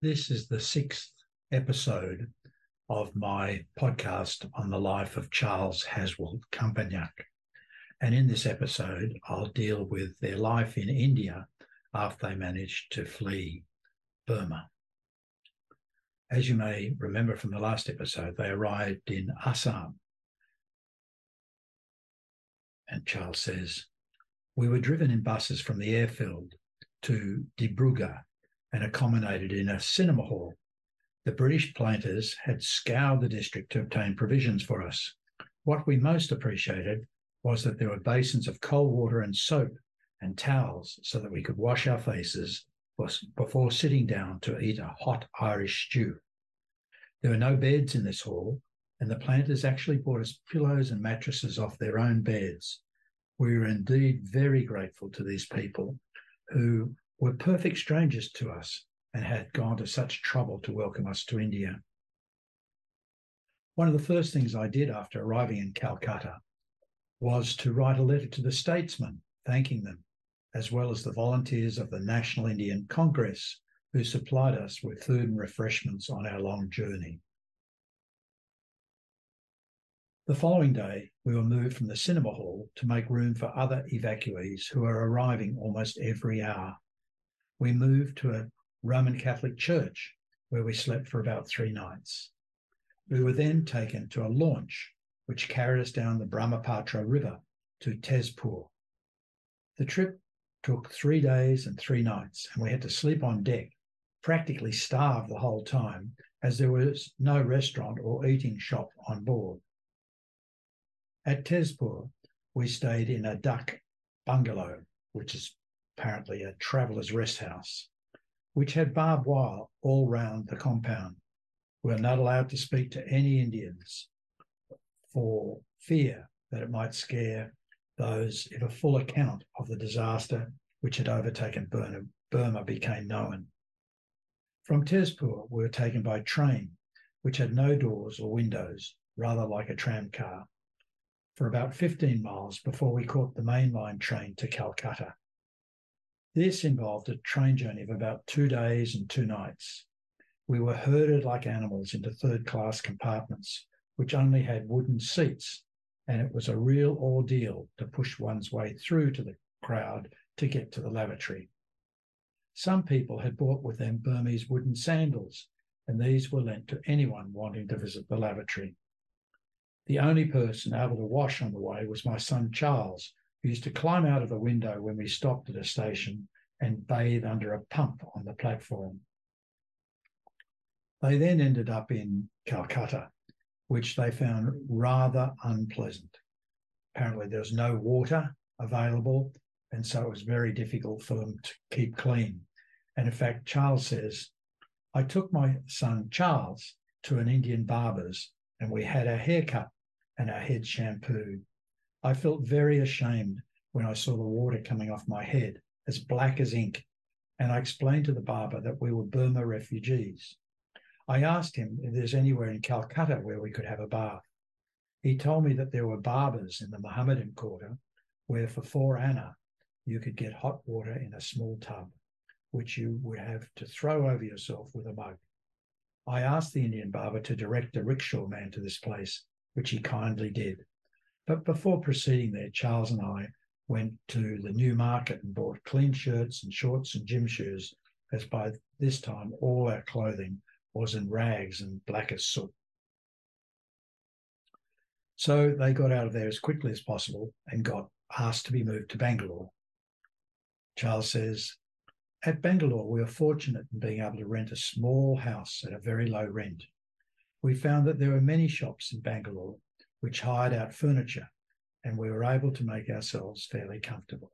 This is the sixth episode of my podcast on the life of Charles Haswell Campagnac. And in this episode, I'll deal with their life in India after they managed to flee Burma. As you may remember from the last episode, they arrived in Assam. And Charles says, We were driven in buses from the airfield to Dibrugarh and accommodated in a cinema hall. The British planters had scoured the district to obtain provisions for us. What we most appreciated was that there were basins of cold water and soap and towels so that we could wash our faces before sitting down to eat a hot Irish stew. There were no beds in this hall, and the planters actually brought us pillows and mattresses off their own beds. We were indeed very grateful to these people who were perfect strangers to us and had gone to such trouble to welcome us to India. One of the first things I did after arriving in Calcutta was to write a letter to the Statesman thanking them, as well as the volunteers of the National Indian Congress who supplied us with food and refreshments on our long journey. The following day, we were moved from the cinema hall to make room for other evacuees who are arriving almost every hour we moved to a Roman Catholic church where we slept for about three nights. We were then taken to a launch which carried us down the Brahmaputra River to Tezpur. The trip took three days and three nights, and we had to sleep on deck, practically starved the whole time, as there was no restaurant or eating shop on board. At Tezpur, we stayed in a dak bungalow, which is apparently a traveller's rest house, which had barbed wire all round the compound. We were not allowed to speak to any Indians for fear that it might scare those if a full account of the disaster which had overtaken Burma, Burma became known. From Tezpur, we were taken by train, which had no doors or windows, rather like a tram car, for about 15 miles before we caught the mainline train to Calcutta. This involved a train journey of about two days and two nights. We were herded like animals into third class compartments, which only had wooden seats, and it was a real ordeal to push one's way through to the crowd to get to the lavatory. Some people had brought with them Burmese wooden sandals, and these were lent to anyone wanting to visit the lavatory. The only person able to wash on the way was my son Charles, used to climb out of the window when we stopped at a station and bathe under a pump on the platform. They then ended up in Calcutta, which they found rather unpleasant. Apparently, there was no water available, and so it was very difficult for them to keep clean. And in fact, Charles says, I took my son Charles to an Indian barber's and we had our hair cut and our head shampooed. I felt very ashamed when I saw the water coming off my head, as black as ink, and I explained to the barber that we were Burma refugees. I asked him if there's anywhere in Calcutta where we could have a bath. He told me that there were barbers in the Mohammedan quarter where for four anna you could get hot water in a small tub, which you would have to throw over yourself with a mug. I asked the Indian barber to direct a rickshaw man to this place, which he kindly did. But before proceeding there, Charles and I went to the new market and bought clean shirts and shorts and gym shoes, as by this time all our clothing was in rags and black as soot. So they got out of there as quickly as possible and got asked to be moved to Bangalore. Charles says, At Bangalore, we were fortunate in being able to rent a small house at a very low rent. We found that there were many shops in Bangalore which hired out furniture, and we were able to make ourselves fairly comfortable.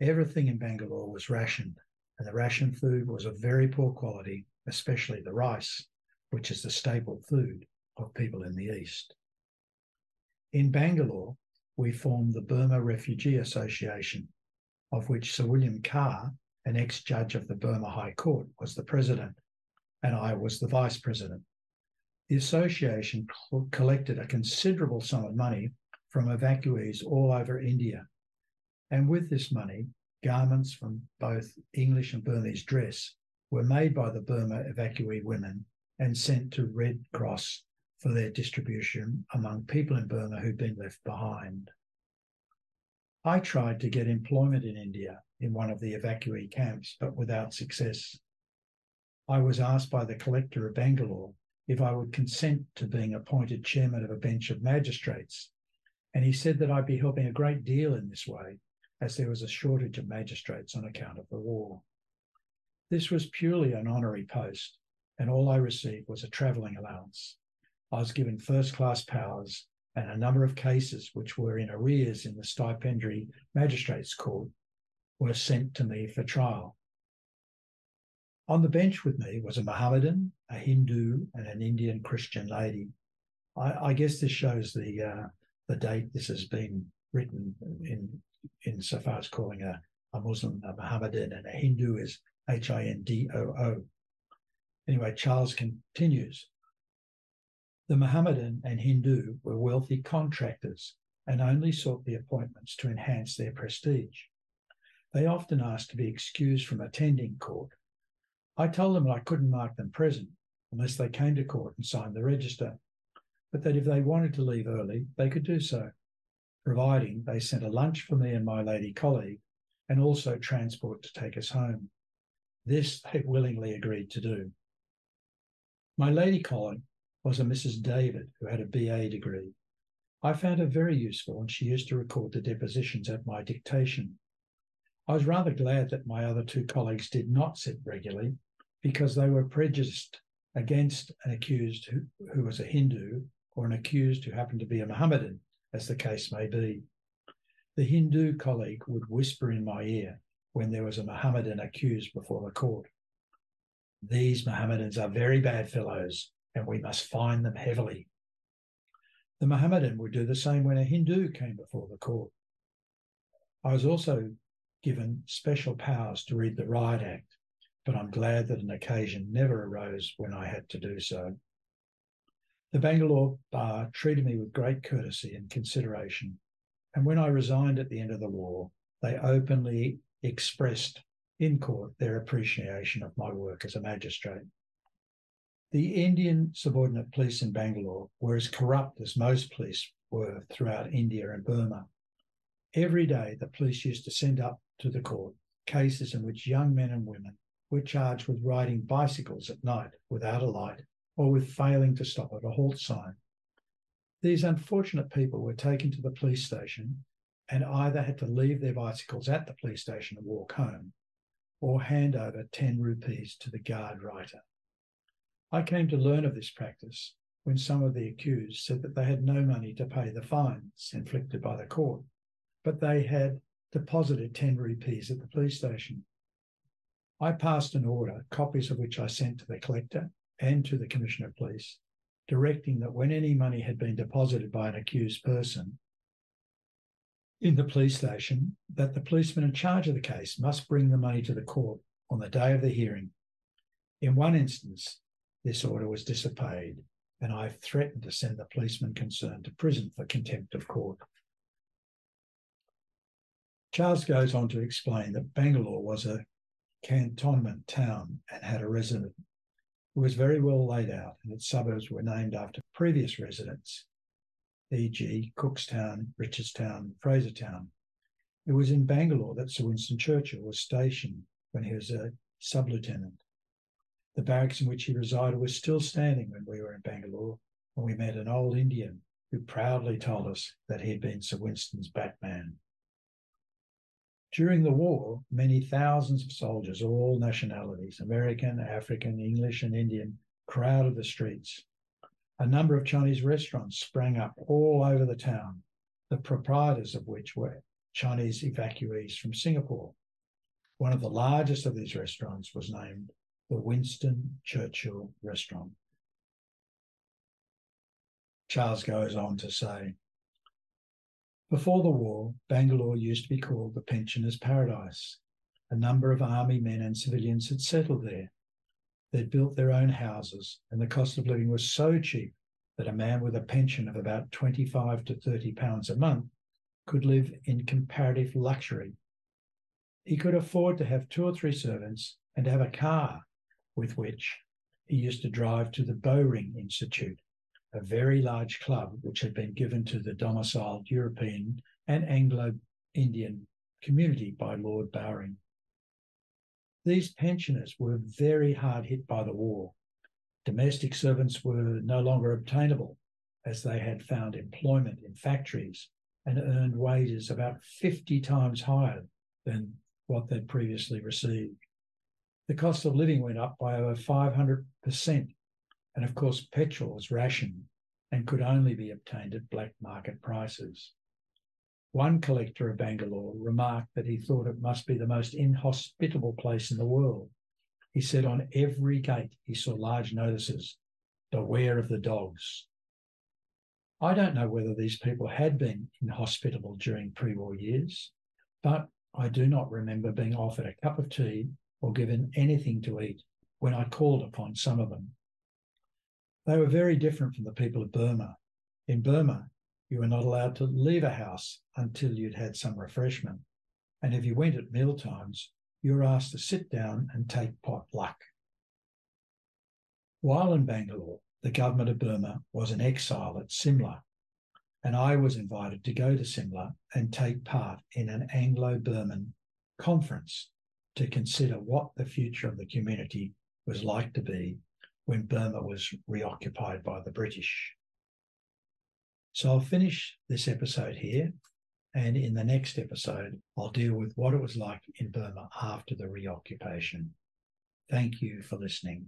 Everything in Bangalore was rationed, and the ration food was of very poor quality, especially the rice, which is the staple food of people in the East. In Bangalore, we formed the Burma Refugee Association, of which Sir William Carr, an ex judge of the Burma High Court, was the president, and I was the vice president the association collected a considerable sum of money from evacuees all over India. And with this money, garments from both English and Burmese dress were made by the Burma evacuee women and sent to Red Cross for their distribution among people in Burma who'd been left behind. I tried to get employment in India in one of the evacuee camps, but without success. I was asked by the collector of Bangalore if I would consent to being appointed chairman of a bench of magistrates, and he said that I'd be helping a great deal in this way, as there was a shortage of magistrates on account of the war. This was purely an honorary post, and all I received was a travelling allowance. I was given first class powers, and a number of cases which were in arrears in the stipendiary magistrates court were sent to me for trial. On the bench with me was a Mohammedan, a Hindu, and an Indian Christian lady. I, I guess this shows the uh, the date this has been written in in so far as calling a, a Muslim a Mohammedan and a Hindu is H I N D O O. Anyway, Charles continues. The Mohammedan and Hindu were wealthy contractors and only sought the appointments to enhance their prestige. They often asked to be excused from attending court. I told them I couldn't mark them present unless they came to court and signed the register, but that if they wanted to leave early, they could do so, providing they sent a lunch for me and my lady colleague and also transport to take us home. This they willingly agreed to do. My lady colleague was a Mrs. David who had a BA degree. I found her very useful and she used to record the depositions at my dictation. I was rather glad that my other two colleagues did not sit regularly because they were prejudiced against an accused who, who was a Hindu or an accused who happened to be a Mohammedan, as the case may be. The Hindu colleague would whisper in my ear when there was a Mohammedan accused before the court. These Mohammedans are very bad fellows, and we must fine them heavily. The Mohammedan would do the same when a Hindu came before the court. I was also given special powers to read the Riot Act, but I'm glad that an occasion never arose when I had to do so. The Bangalore Bar treated me with great courtesy and consideration, and when I resigned at the end of the war, they openly expressed in court their appreciation of my work as a magistrate. The Indian subordinate police in Bangalore were as corrupt as most police were throughout India and Burma. Every day, the police used to send up to the court cases in which young men and women were charged with riding bicycles at night without a light or with failing to stop at a halt sign. These unfortunate people were taken to the police station and either had to leave their bicycles at the police station and walk home or hand over 10 rupees to the guard writer. I came to learn of this practice when some of the accused said that they had no money to pay the fines inflicted by the court, but they had deposited 10 rupees at the police station. I passed an order, copies of which I sent to the collector and to the Commissioner of Police, directing that when any money had been deposited by an accused person in the police station, that the policeman in charge of the case must bring the money to the court on the day of the hearing. In one instance, this order was disobeyed, and I threatened to send the policeman concerned to prison for contempt of court. Charles goes on to explain that Bangalore was a cantonment town and had a resident who was very well laid out, and its suburbs were named after previous residents, e.g., Cookstown, Richardstown, Frasertown. It was in Bangalore that Sir Winston Churchill was stationed when he was a sub lieutenant. The barracks in which he resided was still standing when we were in Bangalore, and we met an old Indian who proudly told us that he had been Sir Winston's Batman. During the war, many thousands of soldiers of all nationalities American, African, English, and Indian crowded the streets. A number of Chinese restaurants sprang up all over the town, the proprietors of which were Chinese evacuees from Singapore. One of the largest of these restaurants was named the Winston Churchill Restaurant. Charles goes on to say, before the war, Bangalore used to be called the pensioners' paradise. A number of army men and civilians had settled there. They'd built their own houses, and the cost of living was so cheap that a man with a pension of about 25 to 30 pounds a month could live in comparative luxury. He could afford to have two or three servants and have a car with which he used to drive to the Bowring Institute, a very large club which had been given to the domiciled European and Anglo Indian community by Lord Bowring. These pensioners were very hard hit by the war. Domestic servants were no longer obtainable as they had found employment in factories and earned wages about 50 times higher than what they'd previously received. The cost of living went up by over 500%. And of course, petrol was rationed and could only be obtained at black market prices. One collector of Bangalore remarked that he thought it must be the most inhospitable place in the world. He said on every gate he saw large notices Beware of the dogs. I don't know whether these people had been inhospitable during pre war years, but I do not remember being offered a cup of tea or given anything to eat when I called upon some of them. They were very different from the people of Burma. In Burma, you were not allowed to leave a house until you'd had some refreshment. And if you went at meal times, you were asked to sit down and take pot luck. While in Bangalore, the government of Burma was in exile at Simla, and I was invited to go to Simla and take part in an Anglo Burman conference to consider what the future of the community was like to be when Burma was reoccupied by the British. So I'll finish this episode here. And in the next episode, I'll deal with what it was like in Burma after the reoccupation. Thank you for listening.